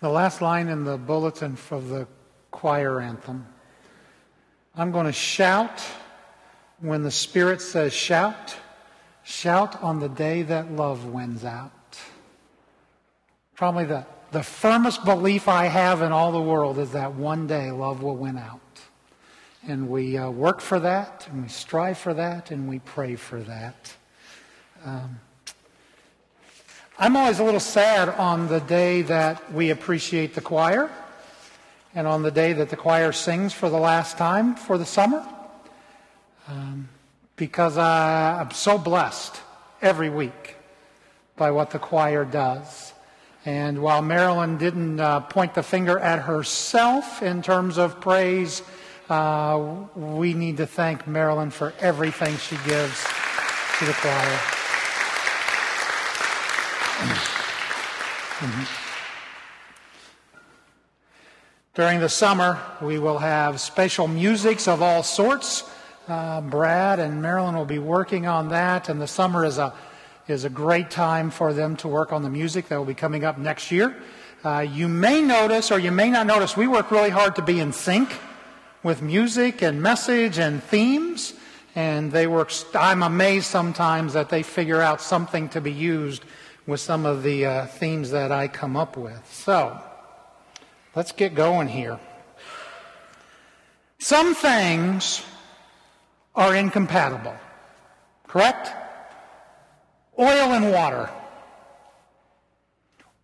the last line in the bulletin for the choir anthem. I'm going to shout when the Spirit says shout. Shout on the day that love wins out. Probably the, the firmest belief I have in all the world is that one day love will win out. And we uh, work for that, and we strive for that, and we pray for that. Um, I'm always a little sad on the day that we appreciate the choir and on the day that the choir sings for the last time for the summer um, because I, I'm so blessed every week by what the choir does. And while Marilyn didn't uh, point the finger at herself in terms of praise, uh, we need to thank Marilyn for everything she gives to the choir. Mm-hmm. During the summer, we will have special musics of all sorts. Uh, Brad and Marilyn will be working on that, and the summer is a is a great time for them to work on the music that will be coming up next year. Uh, you may notice, or you may not notice, we work really hard to be in sync with music and message and themes. And they work, I'm amazed sometimes that they figure out something to be used with some of the uh, themes that I come up with. So, let's get going here. Some things are incompatible, correct? Oil and water,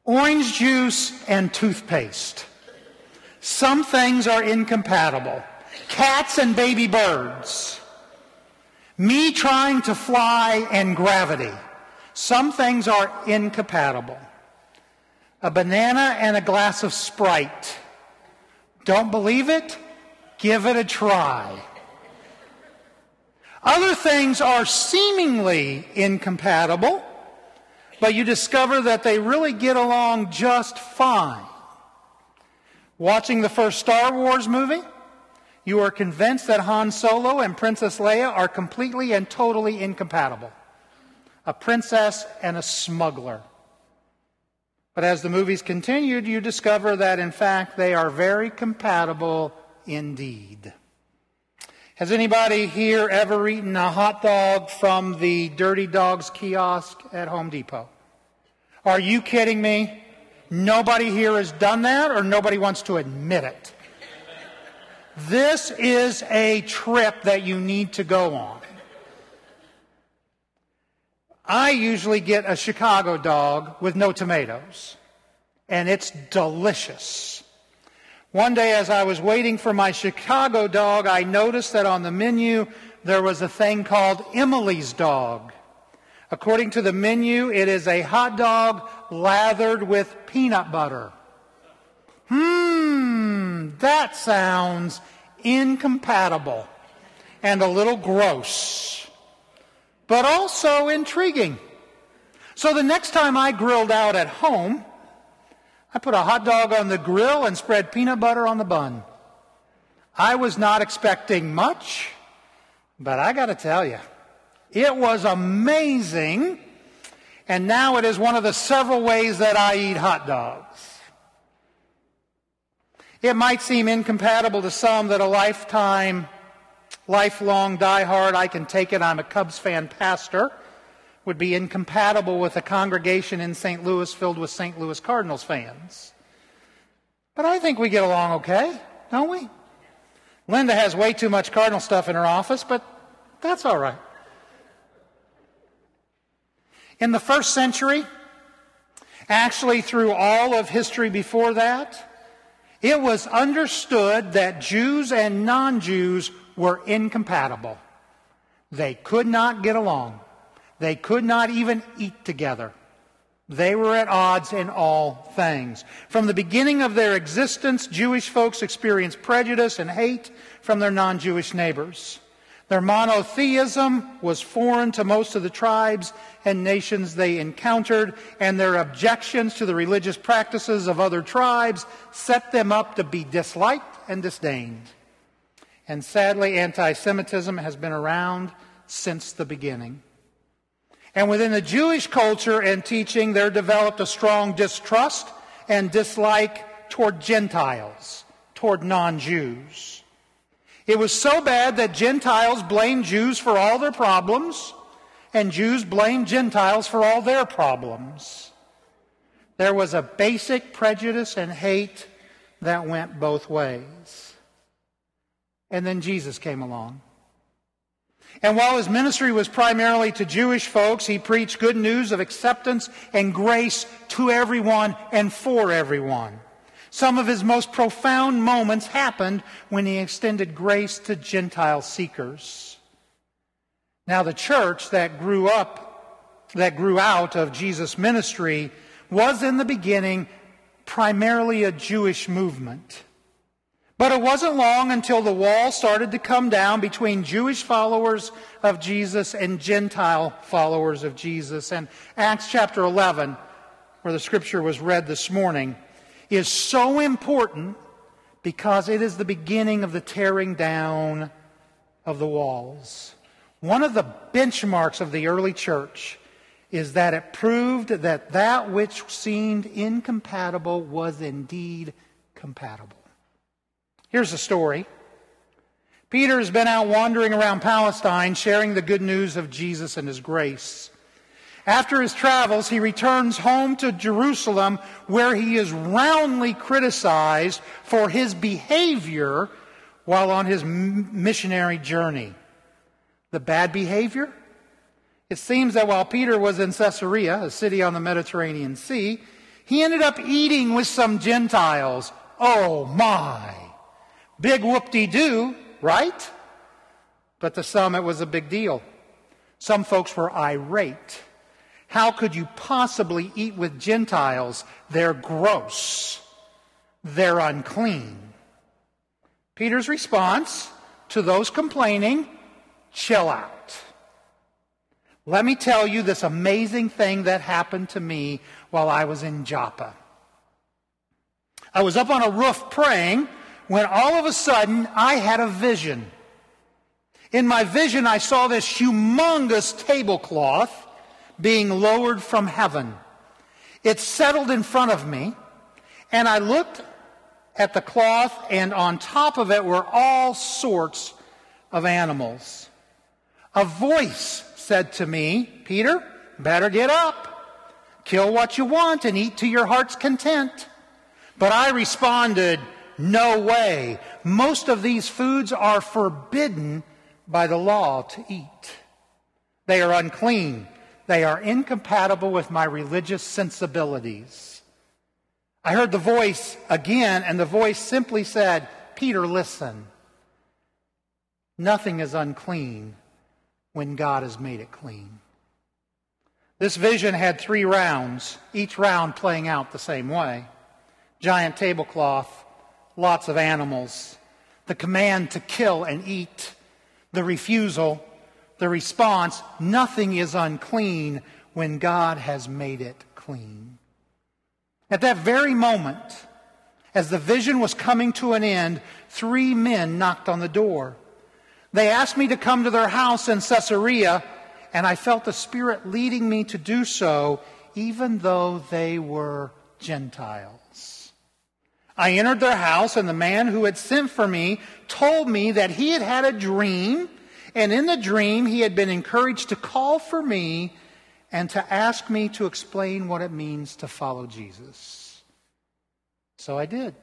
orange juice and toothpaste. Some things are incompatible. Cats and baby birds. Me trying to fly and gravity. Some things are incompatible. A banana and a glass of Sprite. Don't believe it? Give it a try. Other things are seemingly incompatible, but you discover that they really get along just fine. Watching the first Star Wars movie, you are convinced that Han Solo and Princess Leia are completely and totally incompatible a princess and a smuggler. But as the movies continued, you discover that in fact they are very compatible indeed. Has anybody here ever eaten a hot dog from the Dirty Dogs kiosk at Home Depot? Are you kidding me? Nobody here has done that or nobody wants to admit it. This is a trip that you need to go on. I usually get a Chicago dog with no tomatoes, and it's delicious. One day, as I was waiting for my Chicago dog, I noticed that on the menu there was a thing called Emily's dog. According to the menu, it is a hot dog lathered with peanut butter. Hmm, that sounds incompatible and a little gross, but also intriguing. So the next time I grilled out at home, I put a hot dog on the grill and spread peanut butter on the bun. I was not expecting much, but I got to tell you, it was amazing. And now it is one of the several ways that I eat hot dogs. It might seem incompatible to some that a lifetime, lifelong diehard, I can take it, I'm a Cubs fan pastor, would be incompatible with a congregation in St. Louis filled with St. Louis Cardinals fans. But I think we get along okay, don't we? Linda has way too much Cardinal stuff in her office, but that's all right. In the first century, actually through all of history before that, it was understood that Jews and non Jews were incompatible. They could not get along. They could not even eat together. They were at odds in all things. From the beginning of their existence, Jewish folks experienced prejudice and hate from their non Jewish neighbors. Their monotheism was foreign to most of the tribes and nations they encountered, and their objections to the religious practices of other tribes set them up to be disliked and disdained. And sadly, anti Semitism has been around since the beginning. And within the Jewish culture and teaching, there developed a strong distrust and dislike toward Gentiles, toward non Jews. It was so bad that Gentiles blamed Jews for all their problems, and Jews blamed Gentiles for all their problems. There was a basic prejudice and hate that went both ways. And then Jesus came along. And while his ministry was primarily to Jewish folks, he preached good news of acceptance and grace to everyone and for everyone. Some of his most profound moments happened when he extended grace to Gentile seekers. Now, the church that grew up, that grew out of Jesus' ministry, was in the beginning primarily a Jewish movement. But it wasn't long until the wall started to come down between Jewish followers of Jesus and Gentile followers of Jesus. And Acts chapter 11, where the scripture was read this morning, is so important because it is the beginning of the tearing down of the walls. One of the benchmarks of the early church is that it proved that that which seemed incompatible was indeed compatible. Here's the story. Peter has been out wandering around Palestine sharing the good news of Jesus and his grace. After his travels, he returns home to Jerusalem where he is roundly criticized for his behavior while on his missionary journey. The bad behavior? It seems that while Peter was in Caesarea, a city on the Mediterranean Sea, he ended up eating with some Gentiles. Oh my! Big whoop-de-doo, right? But to some it was a big deal. Some folks were irate. How could you possibly eat with Gentiles? They're gross. They're unclean. Peter's response to those complaining, chill out. Let me tell you this amazing thing that happened to me while I was in Joppa. I was up on a roof praying when all of a sudden I had a vision. In my vision, I saw this humongous tablecloth being lowered from heaven. It settled in front of me, and I looked at the cloth, and on top of it were all sorts of animals. A voice said to me, Peter, better get up. Kill what you want and eat to your heart's content. But I responded, no way. Most of these foods are forbidden by the law to eat. They are unclean. They are incompatible with my religious sensibilities. I heard the voice again, and the voice simply said, Peter, listen. Nothing is unclean when God has made it clean. This vision had three rounds, each round playing out the same way. Giant tablecloth, lots of animals, the command to kill and eat, the refusal, the response, nothing is unclean when God has made it clean. At that very moment, as the vision was coming to an end, three men knocked on the door. They asked me to come to their house in Caesarea, and I felt the Spirit leading me to do so, even though they were Gentiles. I entered their house, and the man who had sent for me told me that he had had a dream and in the dream, he had been encouraged to call for me and to ask me to explain what it means to follow Jesus. So I did.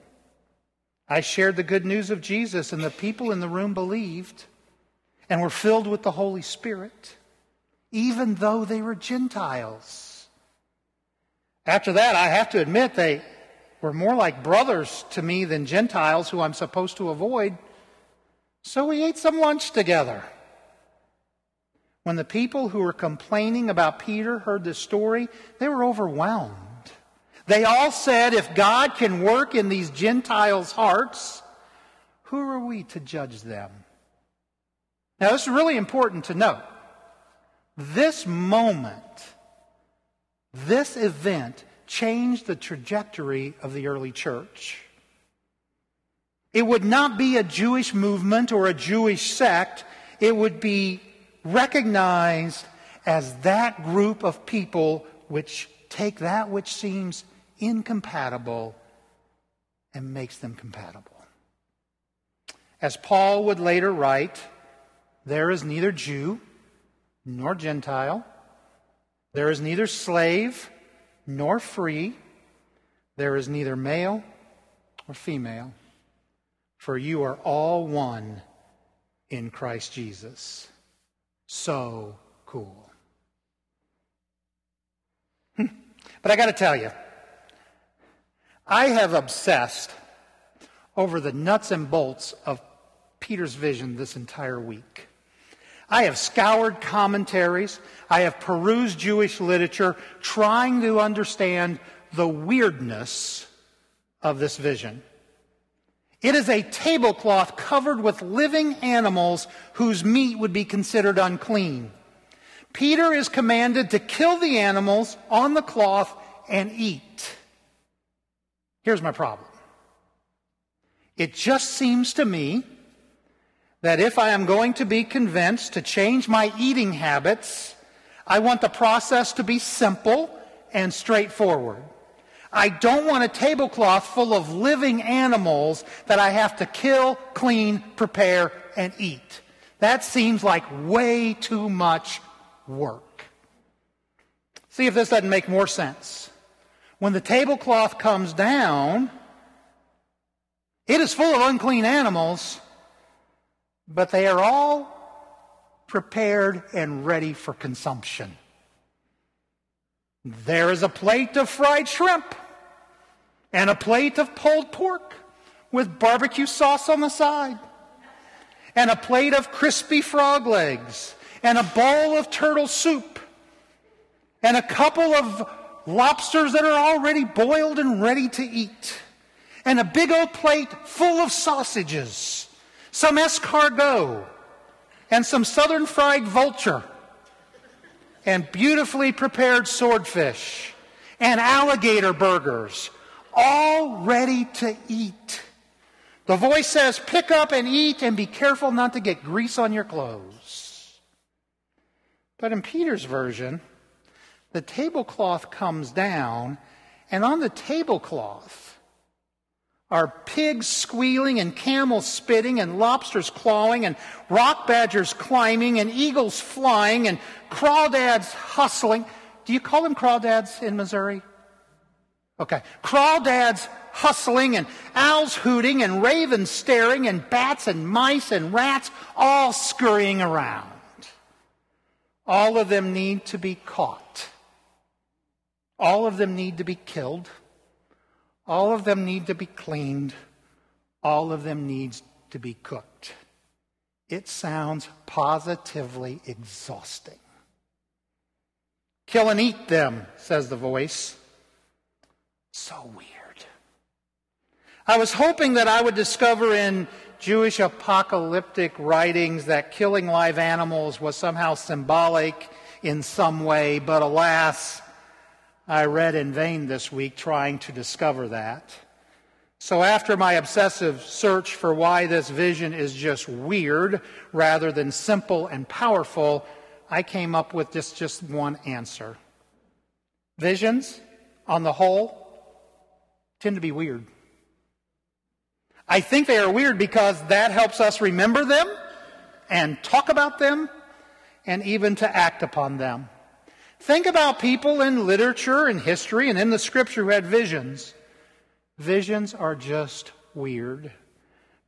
I shared the good news of Jesus, and the people in the room believed and were filled with the Holy Spirit, even though they were Gentiles. After that, I have to admit, they were more like brothers to me than Gentiles who I'm supposed to avoid. So we ate some lunch together. When the people who were complaining about Peter heard this story, they were overwhelmed. They all said, if God can work in these Gentiles' hearts, who are we to judge them? Now, this is really important to note. This moment, this event, changed the trajectory of the early church. It would not be a Jewish movement or a Jewish sect. It would be recognized as that group of people which take that which seems incompatible and makes them compatible. As Paul would later write, there is neither Jew nor Gentile, there is neither slave nor free, there is neither male or female, for you are all one in Christ Jesus. So cool. Hmm. but I got to tell you, I have obsessed over the nuts and bolts of Peter's vision this entire week. I have scoured commentaries. I have perused Jewish literature trying to understand the weirdness of this vision. It is a tablecloth covered with living animals whose meat would be considered unclean. Peter is commanded to kill the animals on the cloth and eat. Here's my problem. It just seems to me that if I am going to be convinced to change my eating habits, I want the process to be simple and straightforward. I don't want a tablecloth full of living animals that I have to kill, clean, prepare, and eat. That seems like way too much work. See if this doesn't make more sense. When the tablecloth comes down, it is full of unclean animals, but they are all prepared and ready for consumption. There is a plate of fried shrimp and a plate of pulled pork with barbecue sauce on the side, and a plate of crispy frog legs, and a bowl of turtle soup, and a couple of lobsters that are already boiled and ready to eat, and a big old plate full of sausages, some escargot, and some southern fried vulture, and beautifully prepared swordfish, and alligator burgers all ready to eat. The voice says, pick up and eat and be careful not to get grease on your clothes. But in Peter's version, the tablecloth comes down, and on the tablecloth are pigs squealing and camels spitting and lobsters clawing and rock badgers climbing and eagles flying and crawdads hustling. Do you call them crawdads in Missouri? Okay. Crawdads hustling and owls hooting and ravens staring and bats and mice and rats all scurrying around. All of them need to be caught. All of them need to be killed. All of them need to be cleaned. All of them needs to be cooked. It sounds positively exhausting. Kill and eat them, says the voice. So weird. I was hoping that I would discover in Jewish apocalyptic writings that killing live animals was somehow symbolic in some way, but alas, I read in vain this week trying to discover that. So, after my obsessive search for why this vision is just weird rather than simple and powerful, I came up with just, just one answer. Visions, on the whole, tend to be weird. I think they are weird because that helps us remember them and talk about them and even to act upon them. Think about people in literature and history and in the scripture who had visions. Visions are just weird.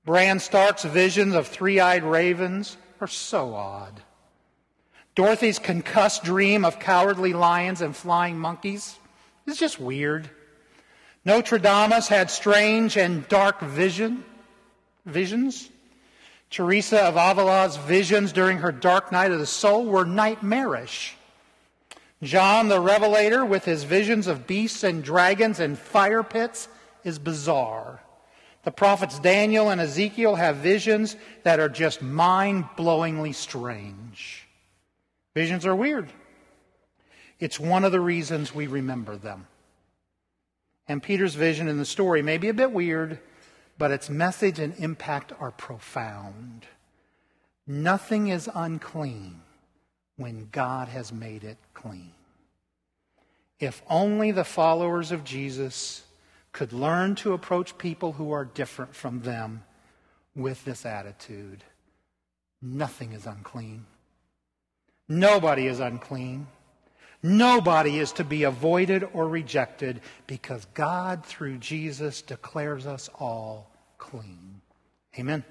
Bran Stark's visions of three eyed ravens are so odd. Dorothy's concussed dream of cowardly lions and flying monkeys is just weird. Nostradamus had strange and dark vision, visions. Teresa of Avila's visions during her dark night of the soul were nightmarish. John the Revelator, with his visions of beasts and dragons and fire pits, is bizarre. The prophets Daniel and Ezekiel have visions that are just mind blowingly strange. Visions are weird. It's one of the reasons we remember them. And Peter's vision in the story may be a bit weird, but its message and impact are profound. Nothing is unclean when God has made it clean. If only the followers of Jesus could learn to approach people who are different from them with this attitude. Nothing is unclean. Nobody is unclean. Nobody is to be avoided or rejected because God, through Jesus, declares us all clean. Amen.